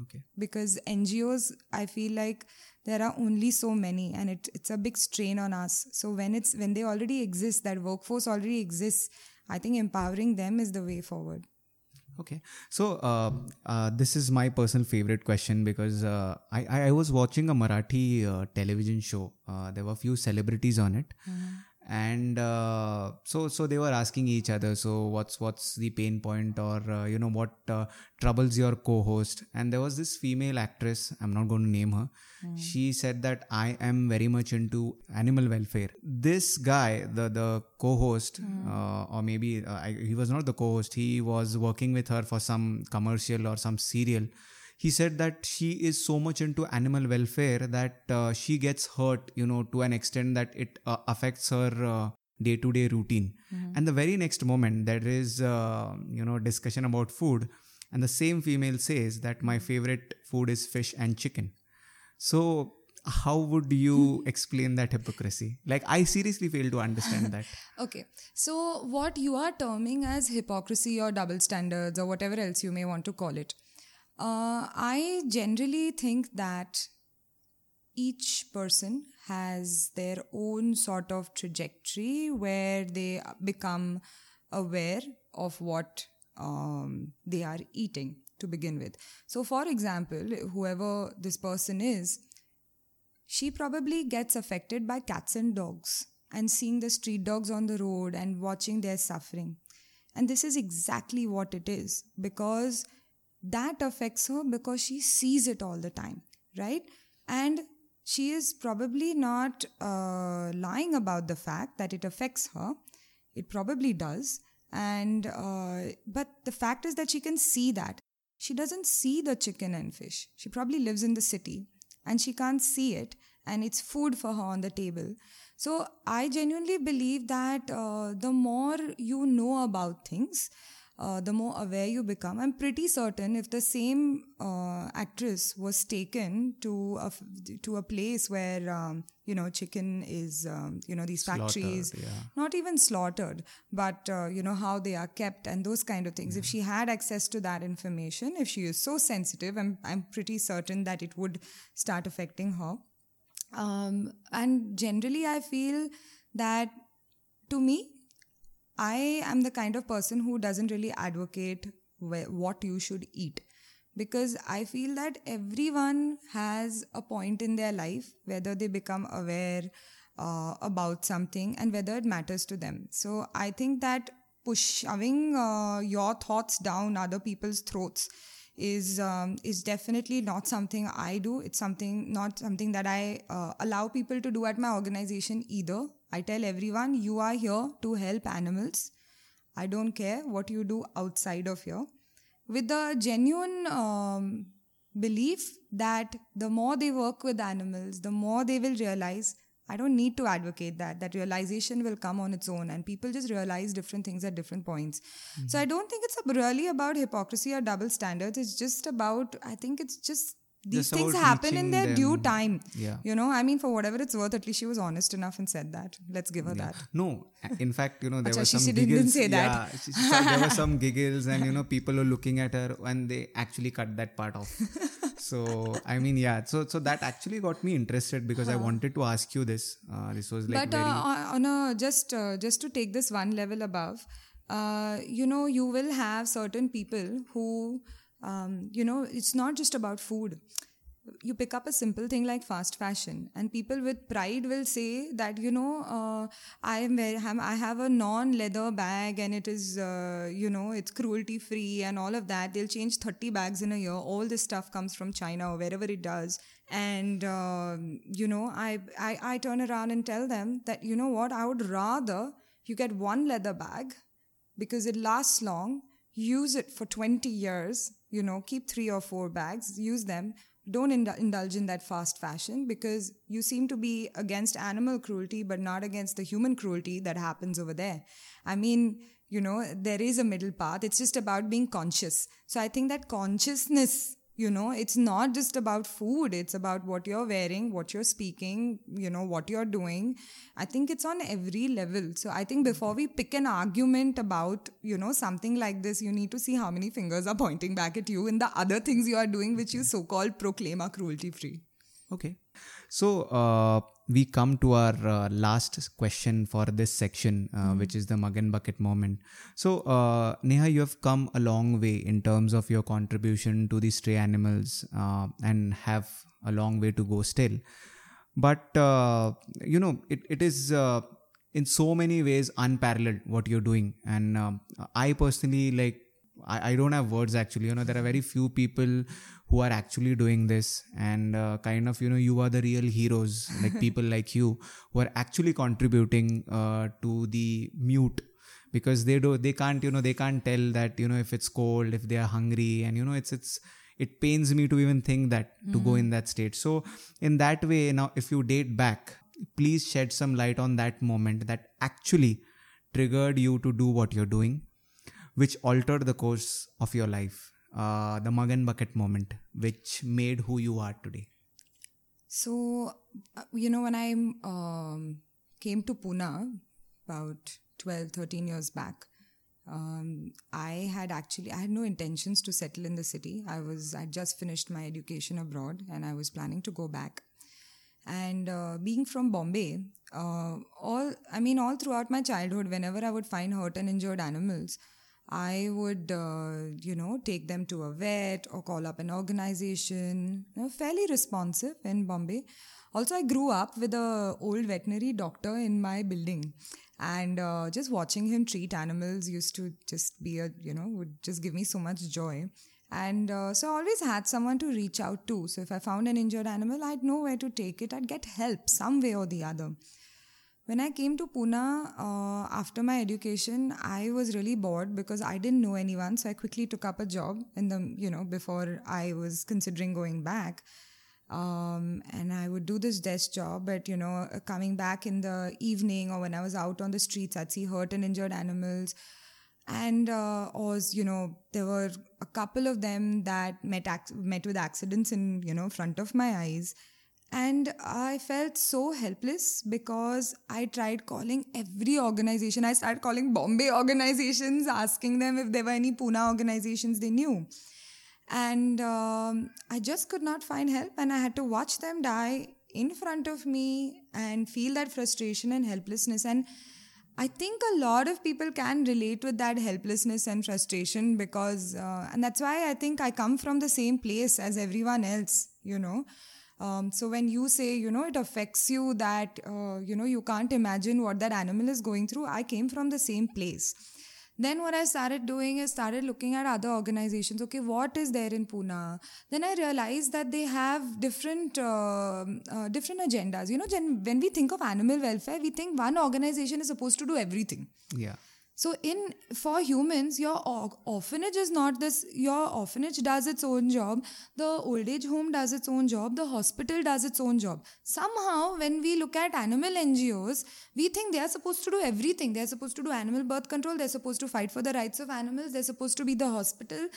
okay, because NGOs, I feel like there are only so many and it, it's a big strain on us. So when it's when they already exist, that workforce already exists, I think empowering them is the way forward. okay. So, uh, uh, this is my personal favorite question because uh, I I was watching a Marathi uh, television show. Uh, there were a few celebrities on it. And uh, so so they were asking each other so what's what's the pain point or uh, you know what uh, troubles your co-host? And there was this female actress i'm not going to name her. She said that i am very much into animal welfare. This guy the the co-host uh, or maybe uh, I, he was not the co-host he was working with her for some commercial or some serial he said that she is so much into animal welfare that uh, she gets hurt you know to an extent that it uh, affects her day to day routine. And the very next moment, there is, uh, you know, discussion about food. And the same female says that my favorite food is fish and chicken. So, how would you explain that hypocrisy? Like, I seriously fail to understand that. Okay, so what you are terming as hypocrisy or double standards or whatever else you may want to call it, uh, I generally think that each person has their own sort of trajectory where they become aware of what um, they are eating to begin with. So, for example, whoever this person is, she probably gets affected by cats and dogs and seeing the street dogs on the road and watching their suffering. And this is exactly what it is because that affects her because she sees it all the time, right? And she is probably not uh, lying about the fact that it affects her. It probably does. And, uh, but the fact is that she can see that. She doesn't see the chicken and fish. She probably lives in the city and she can't see it and it's food for her on the table. So I genuinely believe that uh, the more you know about things, uh, the more aware you become. I'm pretty certain if the same uh, actress was taken to a, to a place where um, you know chicken is um, you know these factories yeah. not even slaughtered but uh, you know how they are kept and those kind of things if she had access to that information if she is so sensitive i'm, I'm pretty certain that it would start affecting her um, and generally i feel that to me I am the kind of person who doesn't really advocate wh- what you should eat because I feel that everyone has a point in their life whether they become aware uh, about something and whether it matters to them. So I think that push shoving uh, your thoughts down other people's throats is um, is definitely not something I do. It's something not something that I uh, allow people to do at my organization either. I tell everyone you are here to help animals. I don't care what you do outside of here. With the genuine um, belief that the more they work with animals, the more they will realize I don't need to advocate that. That realization will come on its own, and people just realize different things at different points. So I don't think it's really about hypocrisy or double standards. It's just about, I think it's just these Just things happen in their due time. Yeah. You know, I mean, for whatever it's worth, at least she was honest enough and said that. Let's give her that. No, in fact, you know, there were she some didn't giggles. say that. Yeah, she- she said there were some giggles, and you know, people were looking at her, and they actually cut that part off. so, I mean, yeah. So, so that actually got me interested because I wanted to ask you this. Uh, this was like but very. uh, on a just uh, just to take this one level above uh, you know you will have certain people who um, you know it's not just about food. You pick up a simple thing like fast fashion and people with pride will say that you know uh, i am i have a non leather bag and it is uh, you know it's cruelty free and all of that. They'll change 30 bags in a year. All this stuff comes from china or wherever it does. And um, you know I, I i turn around and tell them that you know what i would rather you get one leather bag because it lasts long use it for 20 years you know keep three or four bags use them. Don't indul- indulge in that fast fashion because you seem to be against animal cruelty but not against the human cruelty that happens over there. I mean you know there is a middle path. It's just about being conscious. So i think that consciousness you know it's not just about food it's about what you're wearing what you're speaking you know what you're doing. I think it's on every level. So i think before we pick an argument about you know something like this you need to see how many fingers are pointing back at you in the other things you are doing which you so-called proclaim are cruelty free Okay. So uh, we come to our uh, last question for this section, uh, which is the mug and bucket moment. So, uh, Neha, you have come a long way in terms of your contribution to the stray animals uh, and have a long way to go still. But, uh, you know, it, it is. Uh, in so many ways unparalleled what you're doing and um, i personally like I, I don't have words actually. You know there are very few people who are actually doing this and uh, kind of you know you are the real heroes like people like you who are actually contributing uh, to the mute because they do they can't you know they can't tell that you know if it's cold if they are hungry and you know it's it's it pains me to even think that to go in that state. So in that way now if you date back please shed some light on that moment that actually triggered you to do what you're doing, which altered the course of your life. Uh, the mug and bucket moment, which made who you are today. So, uh, you know, when I um, came to Pune about 12, 13 years back, um, I had actually I had no intentions to settle in the city. I was I just finished my education abroad and I was planning to go back. And uh, being from Bombay, uh, all I mean, all throughout my childhood, whenever I would find hurt and injured animals, I would, uh, you know, take them to a vet or call up an organization. You know, fairly responsive in Bombay. Also, I grew up with a old veterinary doctor in my building, and uh, just watching him treat animals used to just be a, you know, would just give me so much joy. And uh, so I always had someone to reach out to. So if I found an injured animal, I'd know where to take it. I'd get help some way or the other. When I came to Pune uh, after my education, I was really bored because I didn't know anyone. So I quickly took up a job in the, you know, before I was considering going back. Um, and I would do this desk job, but you know, coming back in the evening or when I was out on the streets, I'd see hurt and injured animals. And uh, you know, there were a couple of them that met ac- met with accidents in you know front of my eyes and I felt so helpless because I tried calling every organization. I started calling Bombay organizations, asking them if there were any Pune organizations they knew. And um, I just could not find help, and I had to watch them die in front of me and feel that frustration and helplessness. And I think a lot of people can relate with that helplessness and frustration because, uh, and that's why I think I come from the same place as everyone else, you know. Um, so when you say, you know, it affects you that, uh, you know, you can't imagine what that animal is going through, I came from the same place. Then what I started doing is started looking at other organizations. Okay, what is there in Pune? Then I realized that they have different uh, uh, different agendas. You know, when we think of animal welfare, we think one organization is supposed to do everything. Yeah. So in for humans, your orphanage is not this. Your orphanage does its own job. The old age home does its own job. The hospital does its own job. Somehow, when we look at animal NGOs, we think they are supposed to do everything. They are supposed to do animal birth control. They're supposed to fight for the rights of animals. They're supposed to be the hospital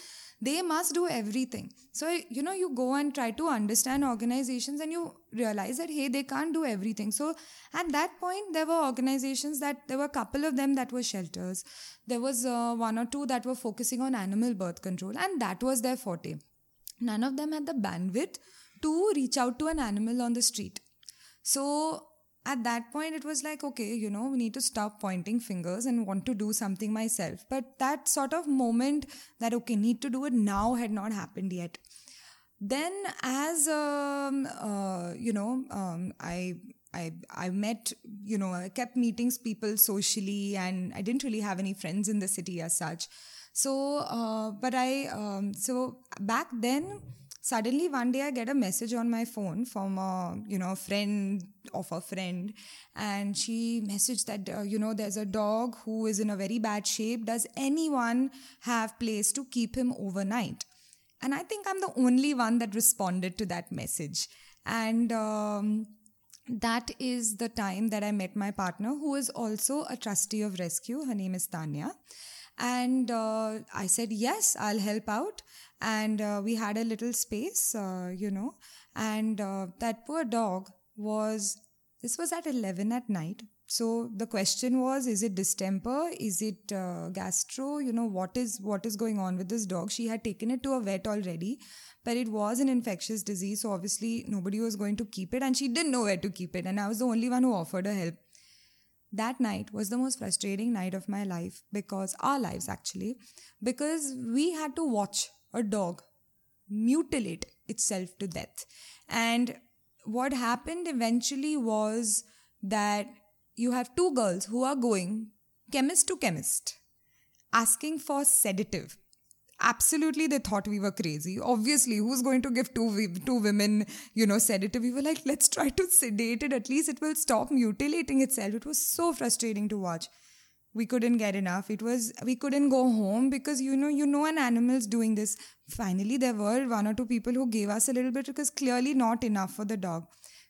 they must do everything. So you know you go and try to understand organizations and you realize that hey they can't do everything. So at that point there were organizations that there were a couple of them that were shelters. There was uh, one or two that were focusing on animal birth control and that was their forte. None of them had the bandwidth to reach out to an animal on the street. So at that point it was like okay you know we need to stop pointing fingers and want to do something myself but that sort of moment that okay need to do it now had not happened yet then as um, uh, you know um, i I, I met, you know, I kept meeting people socially and I didn't really have any friends in the city as such. So, uh, but I, um, so back then, suddenly one day I get a message on my phone from a you know friend of a friend, and she messaged that uh, you know there's a dog who is in a very bad shape. Does anyone have place to keep him overnight? And I think I'm the only one that responded to that message, and. Um, that is the time that I met my partner, who is also a trustee of ResQ. Her name is Tanya. And uh, I said, Yes, I'll help out and uh, we had a little space, uh, you know, and uh, that poor dog was. This was at 11 at night. So the question was, is it distemper? Is it uh, gastro? You know, what is what is going on with this dog? She had taken it to a vet already, but it was an infectious disease. So obviously nobody was going to keep it, and she didn't know where to keep it. And I was the only one who offered her help. That night was the most frustrating night of my life because our lives actually, because we had to watch a dog mutilate itself to death. And what happened eventually was that you have two girls who are going chemist to chemist asking for sedative. Absolutely they thought we were crazy. Obviously who's going to give two two women you know sedative? We were like let's try to sedate it. At least it will stop mutilating itself. It was so frustrating to watch we couldn't get enough it was we couldn't go home because you know you know an animal's doing this finally there were one or two people who gave us a little bit because clearly not enough for the dog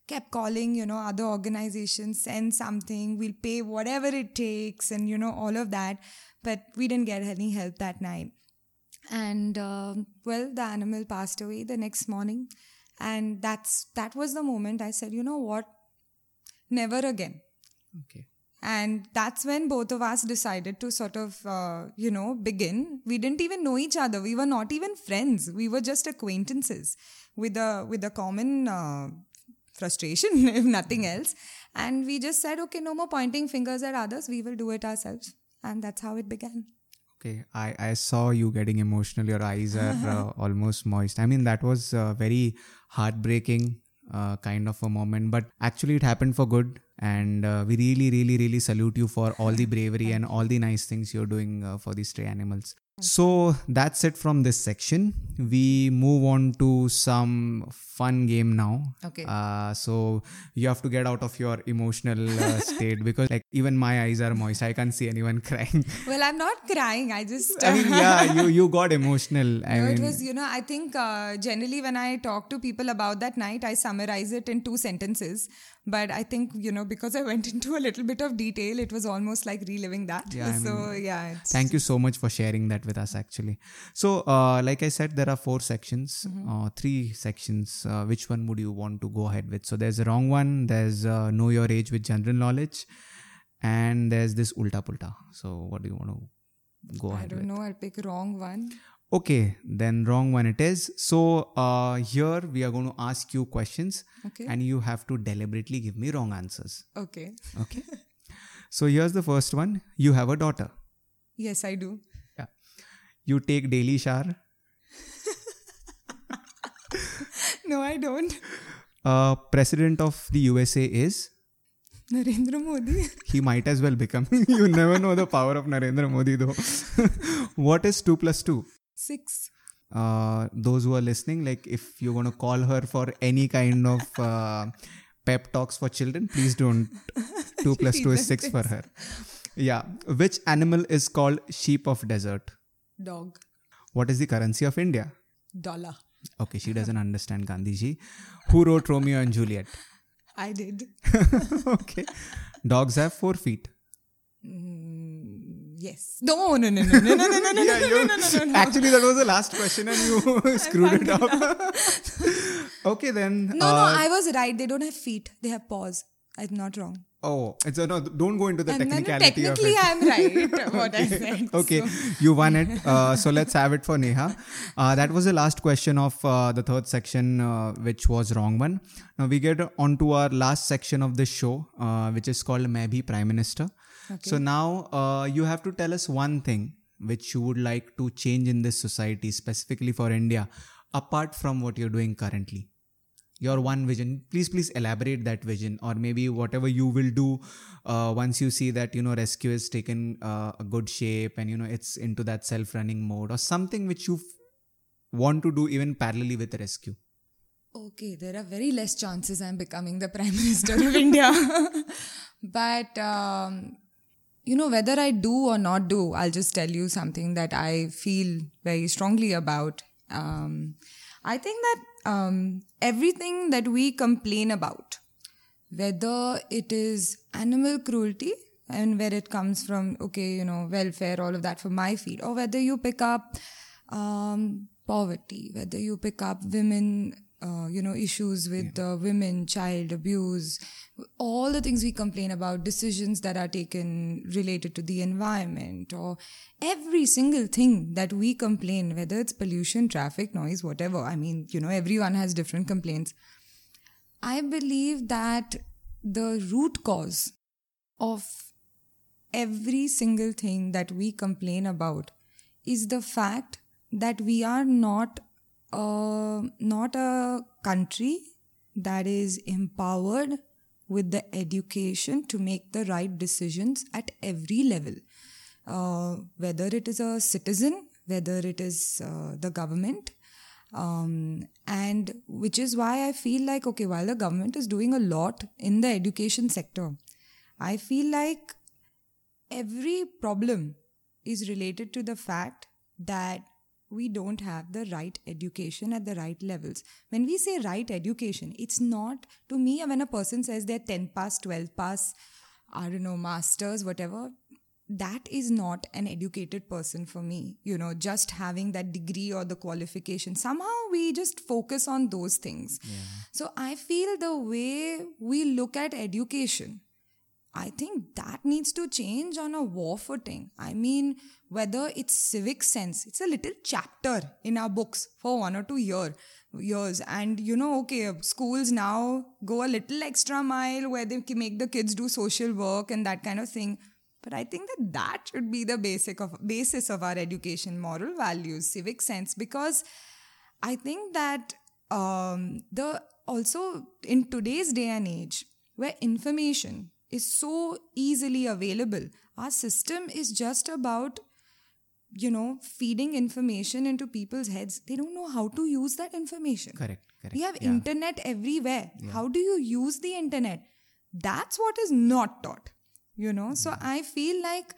kept calling, you know, other organizations, send something, we'll pay whatever it takes, and, you know, all of that. But we didn't get any help that night. And, um well, the animal passed away the next morning. And that's that was the moment I said, you know what? Never again Okay. And that's when both of us decided to sort of uh, you know begin. We didn't even know each other. We were not even friends. We were just acquaintances with a with a common uh, frustration if nothing else. And we just said okay no more pointing fingers at others. We will do it ourselves. And that's how it began. Okay, I, I saw you getting emotional. Your eyes are uh, almost moist. I mean, that was uh, very heartbreaking uh, kind of a moment, but actually, it happened for good. And uh, we really, really, really salute you for all the bravery and all the nice things you're doing uh, for these stray animals. So that's it from this section. We move on to some fun game now. Okay. Uh, so you have to get out of your emotional uh, state because, like, even my eyes are moist. I can't see anyone crying. well i'm not crying i just I mean, yeah, you you got emotional. I No, mean, it was, you know, I think uh, generally when I talk to people about that night, I summarize it in two sentences. But I think, you know, because I went into a little bit of detail, it was almost like reliving that. Yeah, I so, yeah. Thank you so much for sharing that with us. Actually, so uh, like I said, there are four sections, Mm-hmm. uh, three sections. Uh, which one would you want to go ahead with? So there's a wrong one. There's uh, know your age with general knowledge, and there's this ulta pulta. So what do you want to go I ahead don't with? know. I'll pick wrong one. Okay, then wrong one it is. So uh, here we are going to ask you questions, Okay. and you have to deliberately give me wrong answers. okay. Okay. so here's the first one. You have a daughter. Yes, I do. Yeah. You take daily shower. No, I don't. Uh, president of the USA is. Narendra Modi. He might as well become. you never know the power of Narendra Modi though. what is 2 plus 2? Six. Uh, those who are listening, like if you want to call her for any kind of uh, pep talks for children, please don't. 2 plus 2 is 6 for her. Yeah. Which animal is called sheep of desert? Dog. What is the currency of India? Dollar. Okay, she doesn't understand Gandhiji. Who wrote Romeo and Juliet? I did. okay. Dogs have four feet. Mm, yes. No, no, no, no, no, no, no, no, no, Yeah, no, no, no, no, no. Actually, that was the last question and you screwed it up. okay, then. No, uh, no, I was right. They don't have feet. They have paws. I'm not wrong. Oh, it's a, no, don't go into the And then technicality of technically, it. I'm right. What I said. Okay, so- you won it. Uh, so let's have it for Neha. Uh, that was the last question of uh, the third section, uh, which was wrong one. Now we get on to our last section of this show, uh, which is called Maybe Prime Minister. So now uh, you have to tell us one thing which you would like to change in this society, specifically for India, apart from what you're doing currently. Your one vision. Please, please elaborate that vision, or maybe whatever you will do uh, once you see that you know ResQ is taken uh, a good shape and you know it's into that self-running mode, or something which you want to do even parallelly with ResQ. Okay, there are very less chances I'm becoming the Prime Minister of India. but, um, you know, whether I do or not do, I'll just tell you something that I feel very strongly about. Um, I think that um, everything that we complain about, whether it is animal cruelty and where it comes from, okay, you know, welfare, all of that for my feed, or whether you pick up um, poverty, whether you pick up women, uh, you know, issues with uh, women, child abuse, all the things we complain about, decisions that are taken related to the environment, or every single thing that we complain, whether it's pollution, traffic, noise, whatever. I mean, you know, everyone has different complaints. I believe that the root cause of every single thing that we complain about is the fact that we are not uh, not a country that is empowered with the education to make the right decisions at every level. Uh, whether it is a citizen whether it is uh, the government um, and which is why I feel like okay, while the government is doing a lot in the education sector, I feel like every problem is related to the fact that we don't have the right education at the right levels. When we say right education, it's not to me when a person says they're 10 pass, 12 pass, I don't know, masters, whatever, that is not an educated person for me. You know, just having that degree or the qualification. Somehow we just focus on those things. So I feel the way we look at education, I think that needs to change on a war footing. I mean, whether it's civic sense, it's a little chapter in our books for one or two year years. And you know, okay, schools now go a little extra mile where they make the kids do social work and that kind of thing. But I think that that should be the basic of basis of our education, moral values, civic sense, because I think that um, the also in today's day and age where information is so easily available, our system is just about you know feeding information into people's heads. They don't know how to use that information. Correct. Correct. We have yeah. internet everywhere. How do you use the internet? That's what is not taught. You know, so I feel like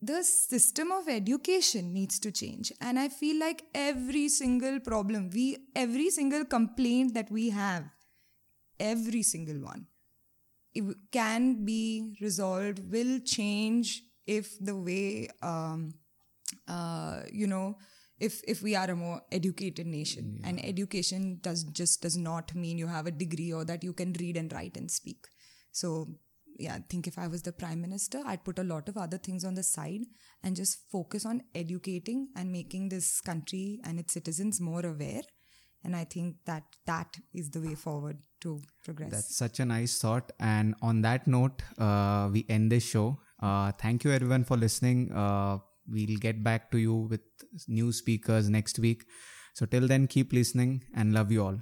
the system of education needs to change. And I feel like every single problem, we every single complaint that we have, every single one, can be resolved, will change if the way um, uh, you know if if we are a more educated nation. And education does just does not mean you have a degree or that you can read and write and speak. So yeah i think if i was the prime minister i'd put a lot of other things on the side and just focus on educating and making this country and its citizens more aware. And i think that that is the way forward to progress That's such a nice thought. And on that note, uh, we end this show. Uh, thank you everyone for listening. Uh, we'll get back to you with new speakers next week. So till then, keep listening and love you all.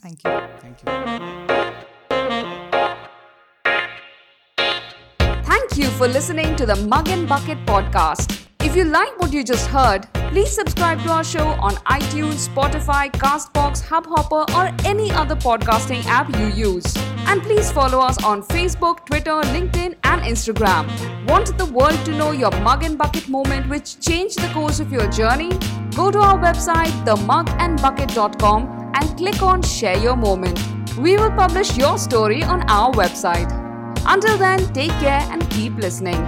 thank you Thank you. Thank you for listening to the Mug and Bucket podcast. If you like what you just heard, please subscribe to our show on iTunes, Spotify, Castbox, Hubhopper, or any other podcasting app you use. And please follow us on Facebook, Twitter, LinkedIn, and Instagram. Want the world to know your Mug and Bucket moment which changed the course of your journey? Go to our website, themugandbucket.com, and click on Share Your Moment. We will publish your story on our website. Until then, take care and keep listening.